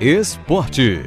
Esporte.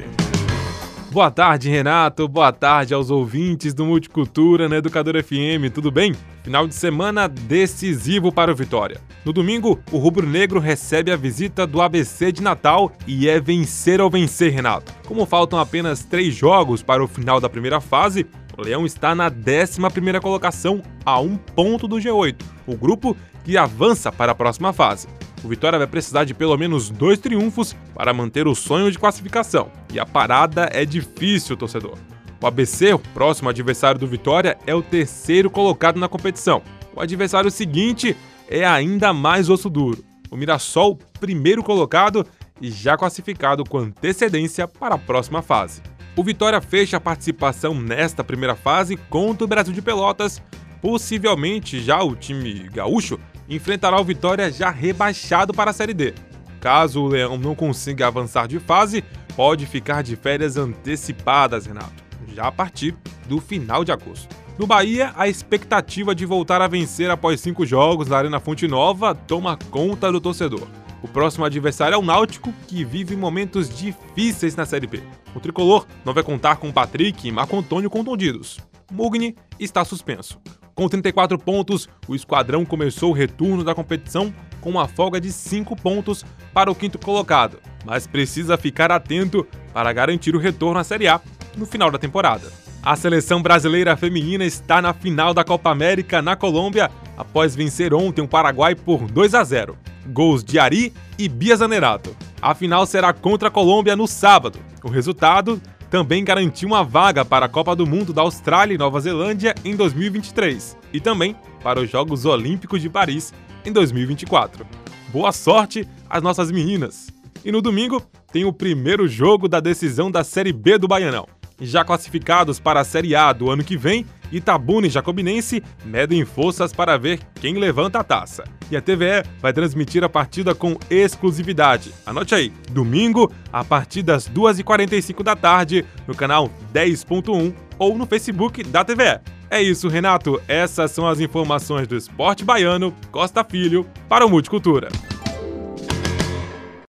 Boa tarde, Renato. Boa tarde aos ouvintes do Multicultura na Educador FM. Tudo bem? Final de semana decisivo para o Vitória. No domingo, o rubro-negro recebe a visita do ABC de Natal e é vencer ou vencer, Renato. Como faltam apenas três jogos para o final da primeira fase, o Leão está na 11 colocação, a um ponto do G8, o grupo que avança para a próxima fase. O Vitória vai precisar de pelo menos dois triunfos para manter o sonho de classificação. E a parada é difícil, torcedor. O ABC, o próximo adversário do Vitória, é o terceiro colocado na competição. O adversário seguinte é ainda mais osso duro. O Mirassol, primeiro colocado e já classificado com antecedência para a próxima fase. O Vitória fecha a participação nesta primeira fase contra o Brasil de Pelotas. Possivelmente já o time gaúcho enfrentará o Vitória já rebaixado para a Série D. Caso o Leão não consiga avançar de fase, pode ficar de férias antecipadas, Renato, já a partir do final de agosto. No Bahia, a expectativa de voltar a vencer após cinco jogos na Arena Fonte Nova toma conta do torcedor. O próximo adversário é o Náutico, que vive momentos difíceis na Série B. O tricolor não vai contar com Patrick e Marco Antônio contundidos. Mugni está suspenso. Com 34 pontos, o esquadrão começou o retorno da competição com uma folga de 5 pontos para o quinto colocado, mas precisa ficar atento para garantir o retorno à Série A no final da temporada. A seleção brasileira feminina está na final da Copa América na Colômbia após vencer ontem o Paraguai por 2 a 0 gols de Ari e Bia Zanerato. A final será contra a Colômbia no sábado. O resultado também garantiu uma vaga para a Copa do Mundo da Austrália e Nova Zelândia em 2023 e também para os Jogos Olímpicos de Paris em 2024. Boa sorte às nossas meninas! E no domingo tem o primeiro jogo da decisão da Série B do Baianão. Já classificados para a Série A do ano que vem, Itabuna e Jacobinense medem forças para ver quem levanta a taça. E a TVE vai transmitir a partida com exclusividade. Anote aí, domingo, a partir das 2h45 da tarde, no canal 10.1 ou no Facebook da TVE. É isso, Renato. Essas são as informações do esporte baiano, Costa Filho, para o Multicultura.